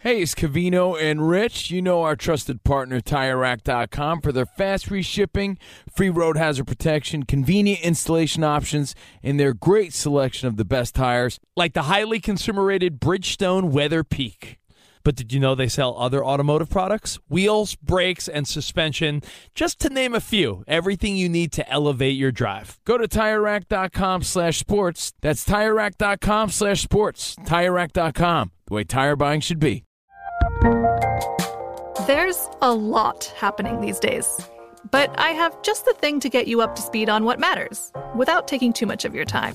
Hey, it's Cavino and Rich. You know our trusted partner, TireRack.com, for their fast free shipping, free road hazard protection, convenient installation options, and their great selection of the best tires. Like the highly consumer rated Bridgestone Weather Peak. But did you know they sell other automotive products? Wheels, brakes, and suspension, just to name a few. Everything you need to elevate your drive. Go to TireRack.com slash sports. That's TireRack.com slash sports. TireRack.com, the way tire buying should be. There's a lot happening these days. But I have just the thing to get you up to speed on what matters without taking too much of your time.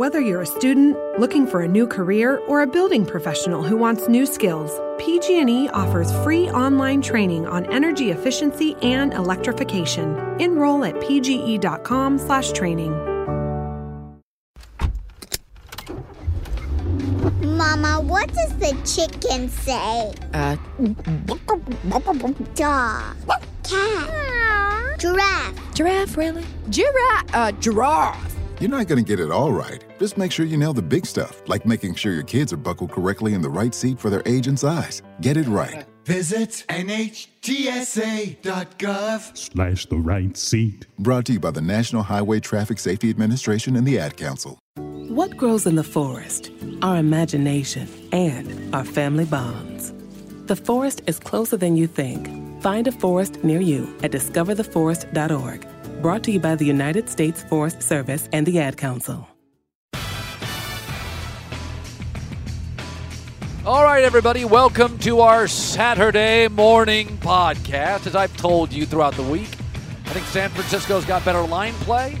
Whether you're a student looking for a new career or a building professional who wants new skills, PG&E offers free online training on energy efficiency and electrification. Enroll at pge.com/training. Mama, what does the chicken say? Uh, Dog. Cat. Giraffe. giraffe, really? Giraffe, uh, giraffe. You're not going to get it all right. Just make sure you nail the big stuff, like making sure your kids are buckled correctly in the right seat for their age and size. Get it right. Visit NHTSA.gov slash the right seat. Brought to you by the National Highway Traffic Safety Administration and the Ad Council. What grows in the forest? Our imagination and our family bonds. The forest is closer than you think. Find a forest near you at discovertheforest.org. Brought to you by the United States Forest Service and the Ad Council. All right, everybody, welcome to our Saturday morning podcast. As I've told you throughout the week, I think San Francisco's got better line play.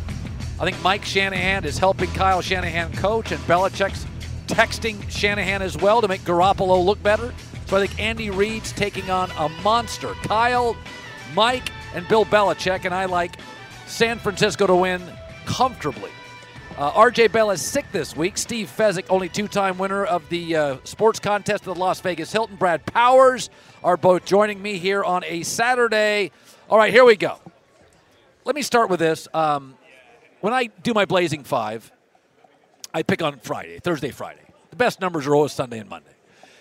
I think Mike Shanahan is helping Kyle Shanahan coach, and Belichick's texting Shanahan as well to make Garoppolo look better. So I think Andy Reid's taking on a monster. Kyle, Mike, and Bill Belichick, and I like San Francisco to win comfortably. Uh, RJ Bell is sick this week. Steve Fezzik, only two time winner of the uh, sports contest at the Las Vegas Hilton. Brad Powers are both joining me here on a Saturday. All right, here we go. Let me start with this. Um, when I do my Blazing Five, I pick on Friday, Thursday, Friday. The best numbers are always Sunday and Monday.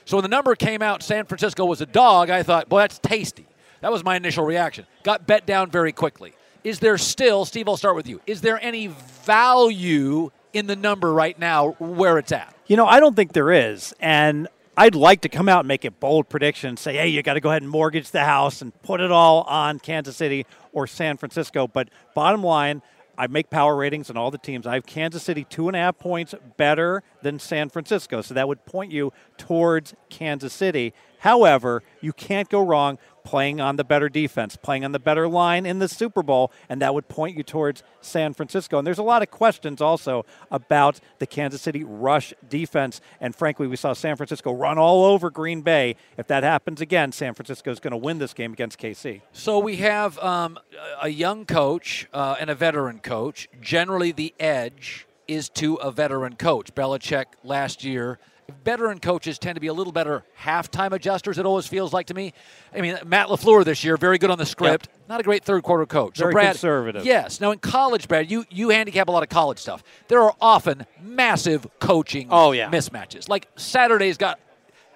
So when the number came out, San Francisco was a dog, I thought, boy, that's tasty. That was my initial reaction. Got bet down very quickly is there still, Steve, I'll start with you. Is there any value in the number right now where it's at? You know, I don't think there is. And I'd like to come out and make a bold prediction and say, hey, you got to go ahead and mortgage the house and put it all on Kansas City or San Francisco. But bottom line, I make power ratings on all the teams. I have Kansas City two and a half points better than San Francisco. So that would point you towards Kansas City. However, you can't go wrong playing on the better defense, playing on the better line in the Super Bowl, and that would point you towards San Francisco. And there's a lot of questions also about the Kansas City rush defense. And frankly, we saw San Francisco run all over Green Bay. If that happens again, San Francisco is going to win this game against KC. So we have um, a young coach uh, and a veteran coach. Generally, the edge is to a veteran coach. Belichick last year veteran coaches tend to be a little better halftime adjusters. It always feels like to me. I mean, Matt Lafleur this year, very good on the script, yep. not a great third quarter coach. Very so Brad, conservative. Yes. Now in college, Brad, you you handicap a lot of college stuff. There are often massive coaching oh, yeah. mismatches. Like Saturday's got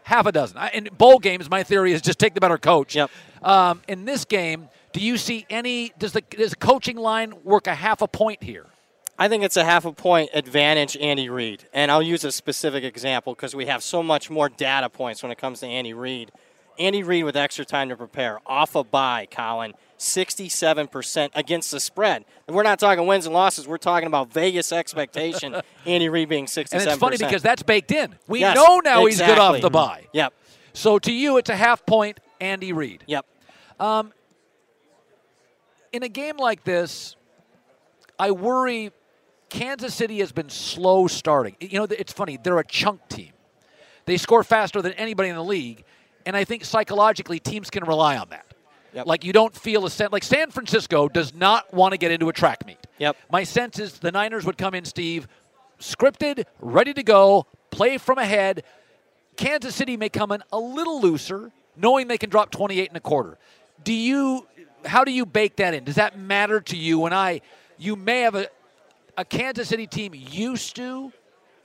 half a dozen. In bowl games, my theory is just take the better coach. Yep. Um, in this game, do you see any? Does the does the coaching line work a half a point here? I think it's a half a point advantage Andy Reid. And I'll use a specific example because we have so much more data points when it comes to Andy Reid. Andy Reid with extra time to prepare, off a bye, Colin, 67% against the spread. And we're not talking wins and losses. We're talking about Vegas expectation. Andy Reid being 67%. And it's funny because that's baked in. We yes, know now exactly. he's good off the bye. Yep. So to you, it's a half point Andy Reid. Yep. Um, in a game like this, I worry Kansas City has been slow starting. You know, it's funny. They're a chunk team. They score faster than anybody in the league, and I think psychologically teams can rely on that. Yep. Like you don't feel a sense. Like San Francisco does not want to get into a track meet. Yep. My sense is the Niners would come in, Steve, scripted, ready to go, play from ahead. Kansas City may come in a little looser, knowing they can drop 28 and a quarter. Do you? How do you bake that in? Does that matter to you? When I, you may have a, a Kansas City team used to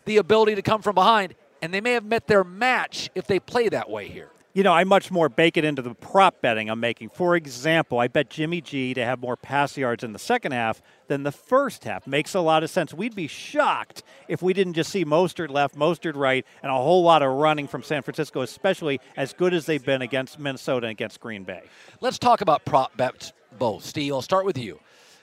the ability to come from behind, and they may have met their match if they play that way here. You know, I much more bake it into the prop betting I'm making. For example, I bet Jimmy G to have more pass yards in the second half than the first half. Makes a lot of sense. We'd be shocked if we didn't just see Mostert left, Mostert right, and a whole lot of running from San Francisco, especially as good as they've been against Minnesota and against Green Bay. Let's talk about prop bets both. Steve, I'll start with you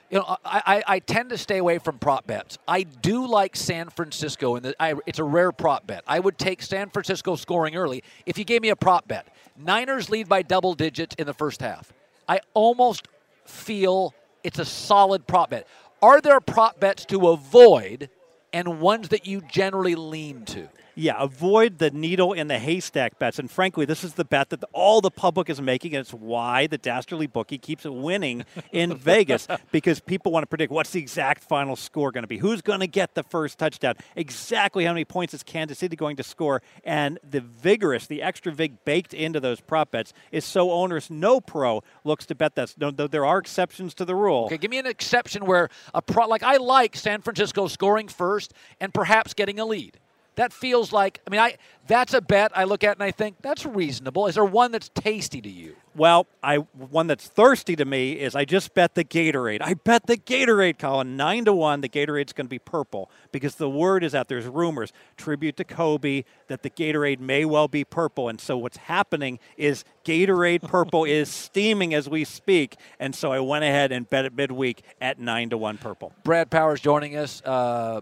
you know, I, I, I, tend to stay away from prop bets. I do like San Francisco, and it's a rare prop bet. I would take San Francisco scoring early if you gave me a prop bet. Niners lead by double digits in the first half. I almost feel it's a solid prop bet. Are there prop bets to avoid and ones that you generally lean to? Yeah, avoid the needle in the haystack bets. And frankly, this is the bet that all the public is making, and it's why the Dastardly bookie keeps winning in Vegas because people want to predict what's the exact final score going to be. Who's going to get the first touchdown? Exactly how many points is Kansas City going to score? And the vigorish, the extra vig baked into those prop bets is so onerous. No pro looks to bet that. No, there are exceptions to the rule. Okay, give me an exception where a pro, like I like San Francisco scoring first and perhaps getting a lead that feels like I mean I that's a bet I look at and I think that's reasonable. Is there one that's tasty to you? Well, I one that's thirsty to me is I just bet the Gatorade. I bet the Gatorade, Colin, nine to one. The Gatorade's going to be purple because the word is out. There's rumors, tribute to Kobe, that the Gatorade may well be purple. And so what's happening is Gatorade purple is steaming as we speak. And so I went ahead and bet it midweek at nine to one purple. Brad Powers joining us. Uh,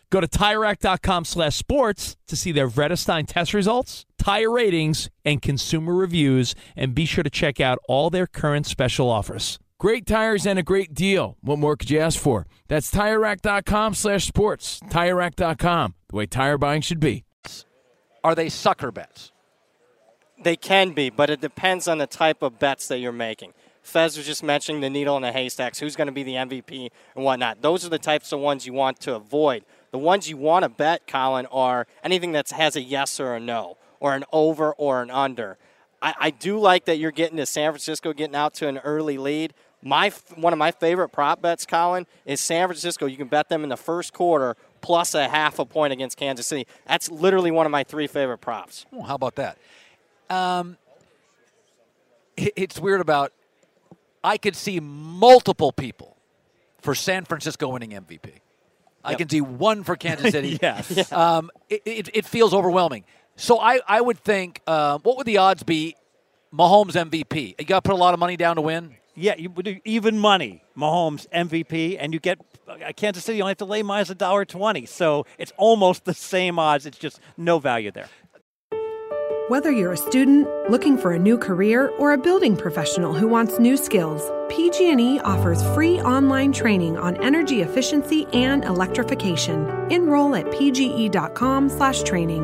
Go to TireRack.com slash sports to see their Vredestein test results, tire ratings, and consumer reviews, and be sure to check out all their current special offers. Great tires and a great deal. What more could you ask for? That's TireRack.com slash sports. TireRack.com, the way tire buying should be. Are they sucker bets? They can be, but it depends on the type of bets that you're making. Fez was just mentioning the needle in the haystacks, who's going to be the MVP and whatnot. Those are the types of ones you want to avoid. The ones you want to bet, Colin, are anything that has a yes or a no, or an over or an under. I, I do like that you're getting to San Francisco, getting out to an early lead. My one of my favorite prop bets, Colin, is San Francisco. You can bet them in the first quarter plus a half a point against Kansas City. That's literally one of my three favorite props. Oh, how about that? Um, it's weird about. I could see multiple people for San Francisco winning MVP. I can see one for Kansas City. yes. Um, it, it, it, feels overwhelming. So I, I would think, uh, what would the odds be? Mahomes MVP. You got to put a lot of money down to win. Yeah, you would do even money. Mahomes MVP, and you get uh, Kansas City. You only have to lay minus a dollar twenty, so it's almost the same odds. It's just no value there. Whether you're a student looking for a new career or a building professional who wants new skills, PG&E offers free online training on energy efficiency and electrification. Enroll at pge.com/training.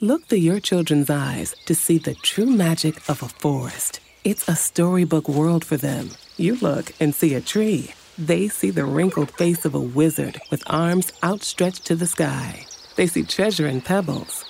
Look through your children's eyes to see the true magic of a forest. It's a storybook world for them. You look and see a tree. They see the wrinkled face of a wizard with arms outstretched to the sky. They see treasure in pebbles.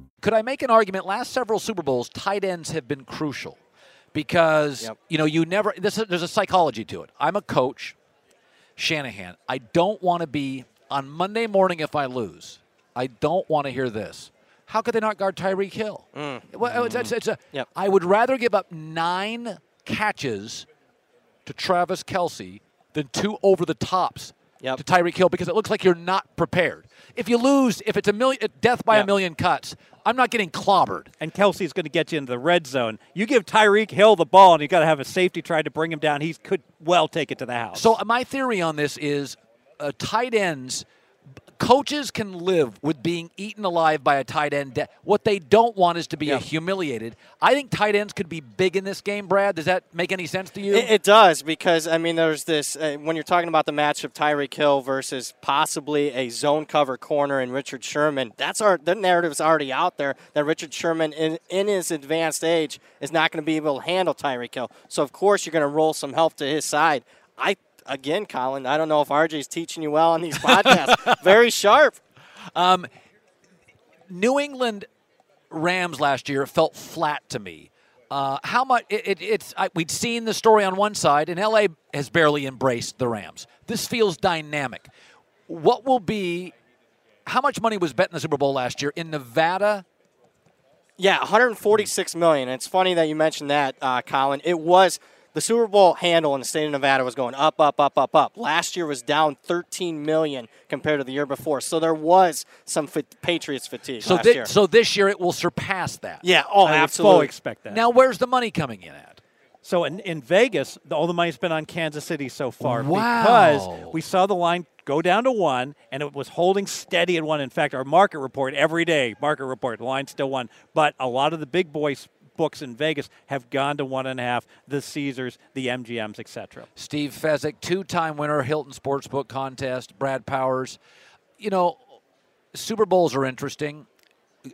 Could I make an argument? Last several Super Bowls, tight ends have been crucial because yep. you know you never. This, there's a psychology to it. I'm a coach, Shanahan. I don't want to be on Monday morning if I lose. I don't want to hear this. How could they not guard Tyreek Hill? Mm. Well, it's, it's, it's a, yep. I would rather give up nine catches to Travis Kelce than two over the tops yep. to Tyreek Hill because it looks like you're not prepared. If you lose, if it's a million death by yep. a million cuts, I'm not getting clobbered. And Kelce's going to get you into the red zone. You give Tyreek Hill the ball, and you got to have a safety try to bring him down. He could well take it to the house. So uh, my theory on this is, uh, tight ends coaches can live with being eaten alive by a tight end. What they don't want is to be Yeah. humiliated. I think tight ends could be big in this game, Brad. Does that make any sense to you? It, it does because I mean, there's this uh, when you're talking about the matchup Tyreek Hill versus possibly a zone cover corner in Richard Sherman. That's our the narrative's already out there that Richard Sherman, in, in his advanced age, is not going to be able to handle Tyreek Hill. So of course you're going to roll some help to his side. I again, Colin, I don't know if RJ's teaching you well on these podcasts. Very sharp. Um, New England Rams last year felt flat to me. Uh, how much it, it, it's I, we'd seen the story on one side, and LA has barely embraced the Rams. This feels dynamic. What will be? How much money was bet in the Super Bowl last year in Nevada? Yeah, 146 million. It's funny that you mentioned that, uh, Colin. It was the Super Bowl handle in the state of Nevada was going up, up, up, up, up. Last year was down 13 million compared to the year before. So there was some fit, Patriots fatigue So, last thi- year. so this year it will surpass that. Yeah, oh, I absolutely. fully expect that. Now, where's the money coming in at? So in, in Vegas, the, all the money's been on Kansas City so far Wow. because we saw the line go down to one, and it was holding steady at one. In fact, our market report every day, market report, the line still one. But a lot of the big boys books in Vegas have gone to one and a half. The Caesars, the MGMs, etc. Steve Fezzik, two-time winner Hilton Sportsbook contest. Brad Powers. You know, Super Bowls are interesting.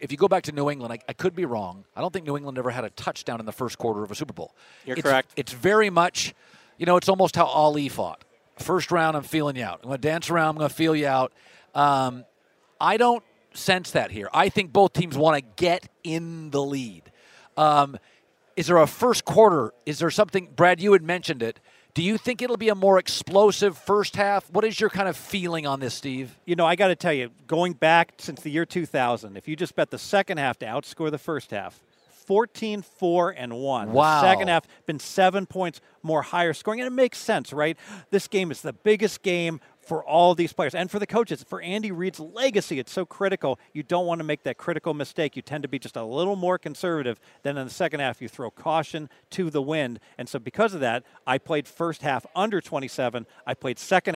If you go back to New England, I, I could be wrong. I don't think New England ever had a touchdown in the first quarter of a Super Bowl. You're It's- correct. It's very much, you know, it's almost how Ali fought. First round, I'm feeling you out. I'm going to dance around. I'm going to feel you out. Um, I don't sense that here. I think both teams want to get in the lead. Um, is there a first quarter? Is there something, Brad, you had mentioned it. Do you think it'll be a more explosive first half? What is your kind of feeling on this, Steve? You know, I got to tell you, going back since the year 2000, if you just bet the second half to outscore the first half, 14 4 and 1. Wow. The second half been 7 points more higher scoring and it makes sense, right? This game is the biggest game for all these players and for the coaches. For Andy Reid's legacy, it's so critical. You don't want to make that critical mistake. You tend to be just a little more conservative. Then in the second half, you throw caution to the wind. And so because of that, I played first half under 27. I played second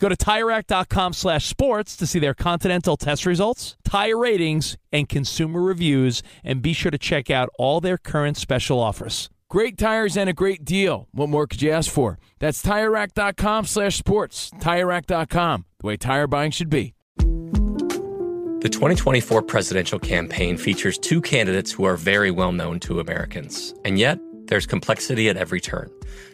Go to TireRack.com slash sports to see their Continental test results, tire ratings, and consumer reviews, and be sure to check out all their current special offers. Great tires and a great deal. What more could you ask for? That's TireRack.com slash sports. TireRack.com, the way tire buying should be. The 2024 presidential campaign features two candidates who are very well known to Americans, and yet there's complexity at every turn.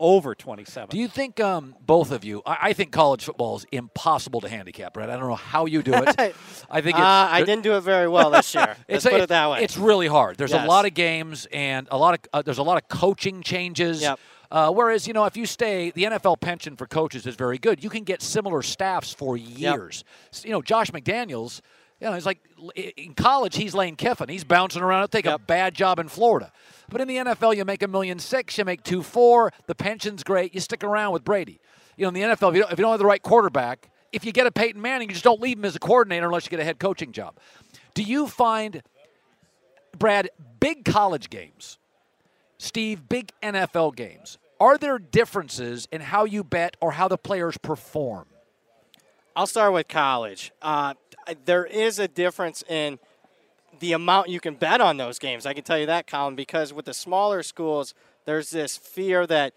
Over 27. Do you think um, both of you? I, I, think college football is impossible to handicap, right? I don't know how you do it. I think uh, I didn't do it very well this year. Let's put a, it that way. It's really hard. There's yes. a lot of games and a lot of uh, there's a lot of coaching changes. Yep. Uh, whereas, you know, if you stay, the NFL pension for coaches is very good. You can get similar staffs for years. Yep. You know, Josh McDaniels, you know, he's like in college, he's Lane Kiffin. He's bouncing around, take yep. a bad job in Florida. But in the NFL, you make a million six, you make two four. The pension's great. You stick around with Brady. You know, in the NFL, if you don't, if you don't have the right quarterback, if you get a Peyton Manning, you just don't leave him as a coordinator unless you get a head coaching job. Do you find, Brad, big college games, Steve, big NFL games, are there differences in how you bet or how the players perform? I'll start with college. Uh, there is a difference in the amount you can bet on those games. I can tell you that, Colin, because with the smaller schools, there's this fear that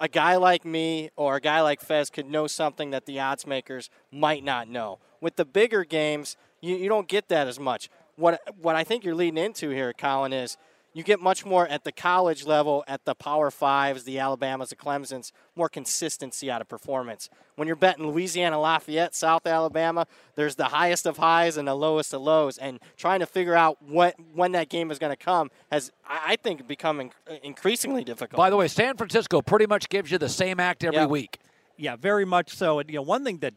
a guy like me or a guy like Fez could know something that the odds makers might not know. With the bigger games, you, you don't get that as much. What what I think you're leading into here, Colin, is – you get much more at the college level, at the Power Fives, the Alabamas, the Clemsons, more consistency out of performance. When you're betting Louisiana Lafayette, South Alabama, there's the highest of highs and the lowest of lows, and trying to figure out what when that game is going to come has, I think, become increasingly difficult. By the way, San Francisco pretty much gives you the same act every yeah. week. Yeah, very much so. And you know, one thing that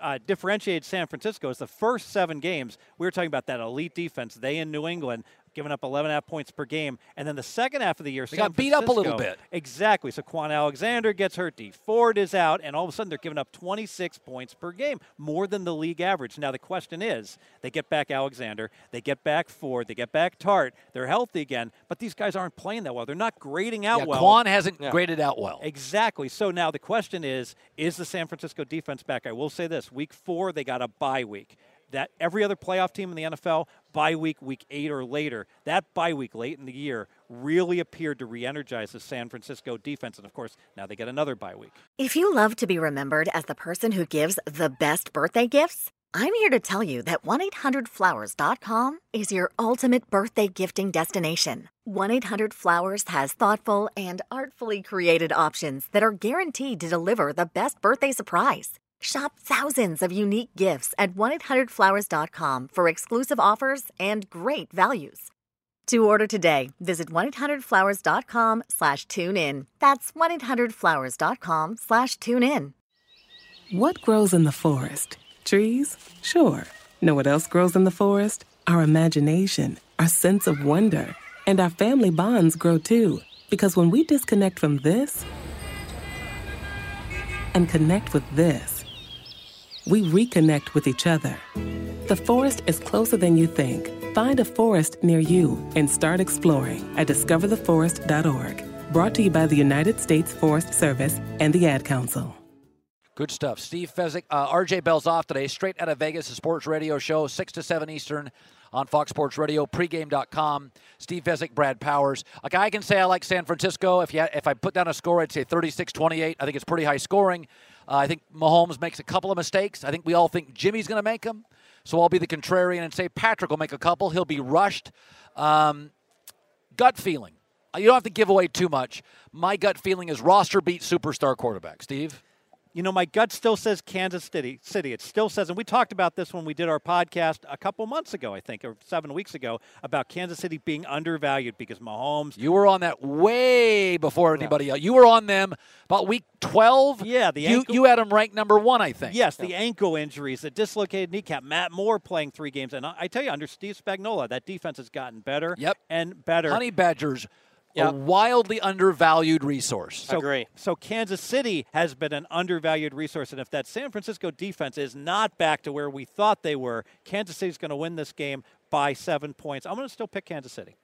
uh, differentiated San Francisco is the first seven games. We were talking about that elite defense. They in New England giving up 11 and a half points per game. And then the second half of the year, they San got beat Francisco, up a little bit. Exactly. So Kwon Alexander gets hurt, Dee Ford is out, and all of a sudden they're giving up 26 points per game, more than the league average. Now the question is, they get back Alexander, they get back Ford, they get back Tartt. they're healthy again, but these guys aren't playing that well. They're not grading out yeah, well. Kwon hasn't yeah. graded out well. Exactly. So now the question is, is the San Francisco defense back? I will say this: Week four, they got a bye week that every other playoff team in the NFL, bye week, week eight or later, that bye week late in the year really appeared to re energize the San Francisco defense. And of course, now they get another bye week. If you love to be remembered as the person who gives the best birthday gifts, I'm here to tell you that 1 800flowers.com is your ultimate birthday gifting destination. 1 800 Flowers has thoughtful and artfully created options that are guaranteed to deliver the best birthday surprise. Shop thousands of unique gifts at 1-800-Flowers.com for exclusive offers and great values. To order today, visit 1-800-Flowers.com slash tune in. That's 1-800-Flowers.com slash tune in. What grows in the forest? Trees? Sure. Know what else grows in the forest? Our imagination, our sense of wonder, and our family bonds grow too. Because when we disconnect from this and connect with this, we reconnect with each other. The forest is closer than you think. Find a forest near you and start exploring at discovertheforest.org. Brought to you by the United States Forest Service and the Ad Council. Good stuff. Steve Fezzik, uh, RJ Bell's off today, straight out of Vegas, a sports radio show, 6 to 7 Eastern on Fox Sports Radio, pregame.com. Steve Fezzik, Brad Powers. A guy can say I like San Francisco. If, you if I put down a score, I'd say 36 28. I think it's pretty high scoring. Uh, I think Mahomes makes a couple of mistakes. I think we all think Jimmy's going to make them. So I'll be the contrarian and say Patrick will make a couple. He'll be rushed. Um, gut feeling. You don't have to give away too much. My gut feeling is roster beat superstar quarterback. Steve? You know, my gut still says Kansas City. City. It still says, and we talked about this when we did our podcast a couple months ago, I think, or seven weeks ago, about Kansas City being undervalued because Mahomes. You were on that way before anybody yeah. else. You were on them about week 12. Yeah, the you, ankle, you had them ranked number one, I think. Yes, the ankle injuries, the dislocated kneecap. Matt Moore playing three games, and I, I tell you, under Steve Spagnuolo, that defense has gotten better. Yep, and better. Honey Badgers Yep. a wildly undervalued resource. So, Agree. So Kansas City has been an undervalued resource, and if that San Francisco defense is not back to where we thought they were, Kansas City's going to win this game by seven points. I'm going to still pick Kansas City.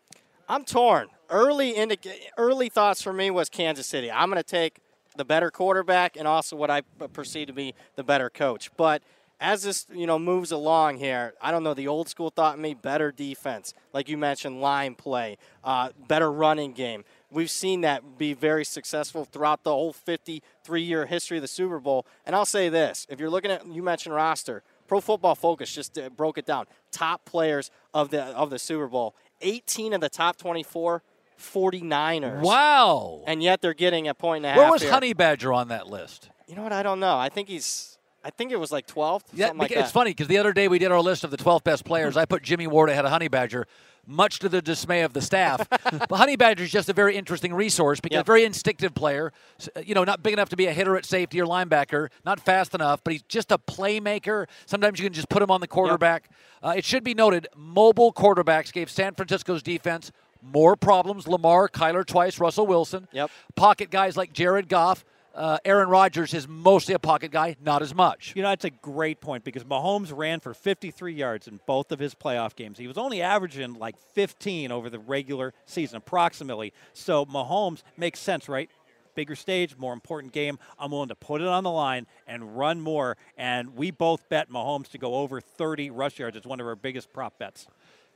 I'm torn. Early indica- early thoughts for me was Kansas City. I'm going to take the better quarterback and also what I perceive to be the better coach. But as this you know moves along here, I don't know. The old school thought me better defense, like you mentioned, line play, uh, better running game. We've seen that be very successful throughout the whole 53 year history of the Super Bowl. And I'll say this: if you're looking at you mentioned roster, Pro Football Focus just uh, broke it down. Top players of the of the Super Bowl, 18 of the top 24 49ers. Wow. And yet they're getting a point and a half. Where was here. Honey Badger on that list? You know what? I don't know. I think he's. I think it was like 12th. Yeah, something like it's that. funny because the other day we did our list of the 12 best players. I put Jimmy Ward ahead of Honey Badger, much to the dismay of the staff. but Honey Badger is just a very interesting resource because Yep. a very instinctive player. Uh, You know, not big enough to be a hitter at safety or linebacker, not fast enough, but he's just a playmaker. Sometimes you can just put him on the quarterback. Uh, it should be noted, mobile quarterbacks gave San Francisco's defense more problems. Lamar, Kyler twice, Russell Wilson. Yep. Pocket guys like Jared Goff. Uh, Aaron Rodgers is mostly a pocket guy, not as much. You know, that's a great point because Mahomes ran for 53 yards in both of his playoff games. He was only averaging like 15 over the regular season, approximately. So Mahomes makes sense, right? Bigger stage, more important game. I'm willing to put it on the line and run more. And we both bet Mahomes to go over 30 rush yards. It's one of our biggest prop bets.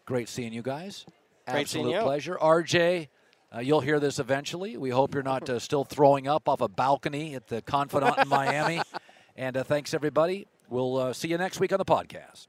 Great seeing you guys. Great seeing Absolute you. pleasure. RJ, uh, you'll hear this eventually. We hope you're not uh, still throwing up off a balcony at the Confidante in Miami. And uh, thanks, everybody. We'll uh, see you next week on the podcast.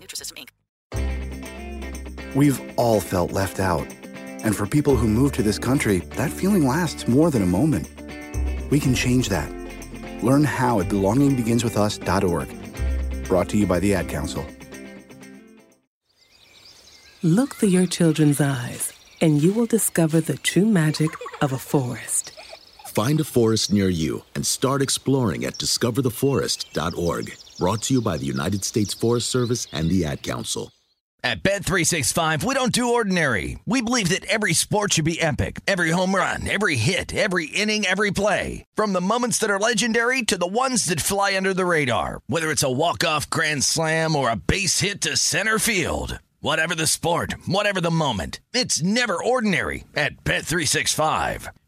Nutrisystem, Inc. We've all felt left out. And for people who move to this country, that feeling lasts more than a moment. We can change that. Learn how at belongingbeginswithus.org. Brought to you by the Ad Council. Look through your children's eyes, and you will discover the true magic of a forest. Find a forest near you and start exploring at discovertheforest.org. Brought to you by the United States Forest Service and the Ad Council. At Bet365, we don't do ordinary. We believe that every sport should be epic. Every home run, every hit, every inning, every play. From the moments that are legendary to the ones that fly under the radar. Whether it's a walk-off grand slam or a base hit to center field. Whatever the sport, whatever the moment. It's never ordinary at Bet365.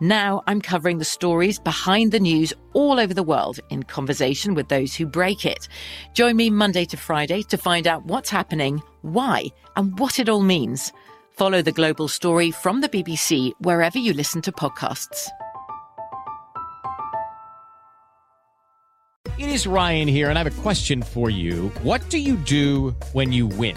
Now I'm covering the stories behind the news all over the world in conversation with those who break it. Join me Monday to Friday to find out what's happening, why, and what it all means. Follow The Global Story from the BBC wherever you listen to podcasts. It is Ryan here, and I have a question for you. What do you do when you win?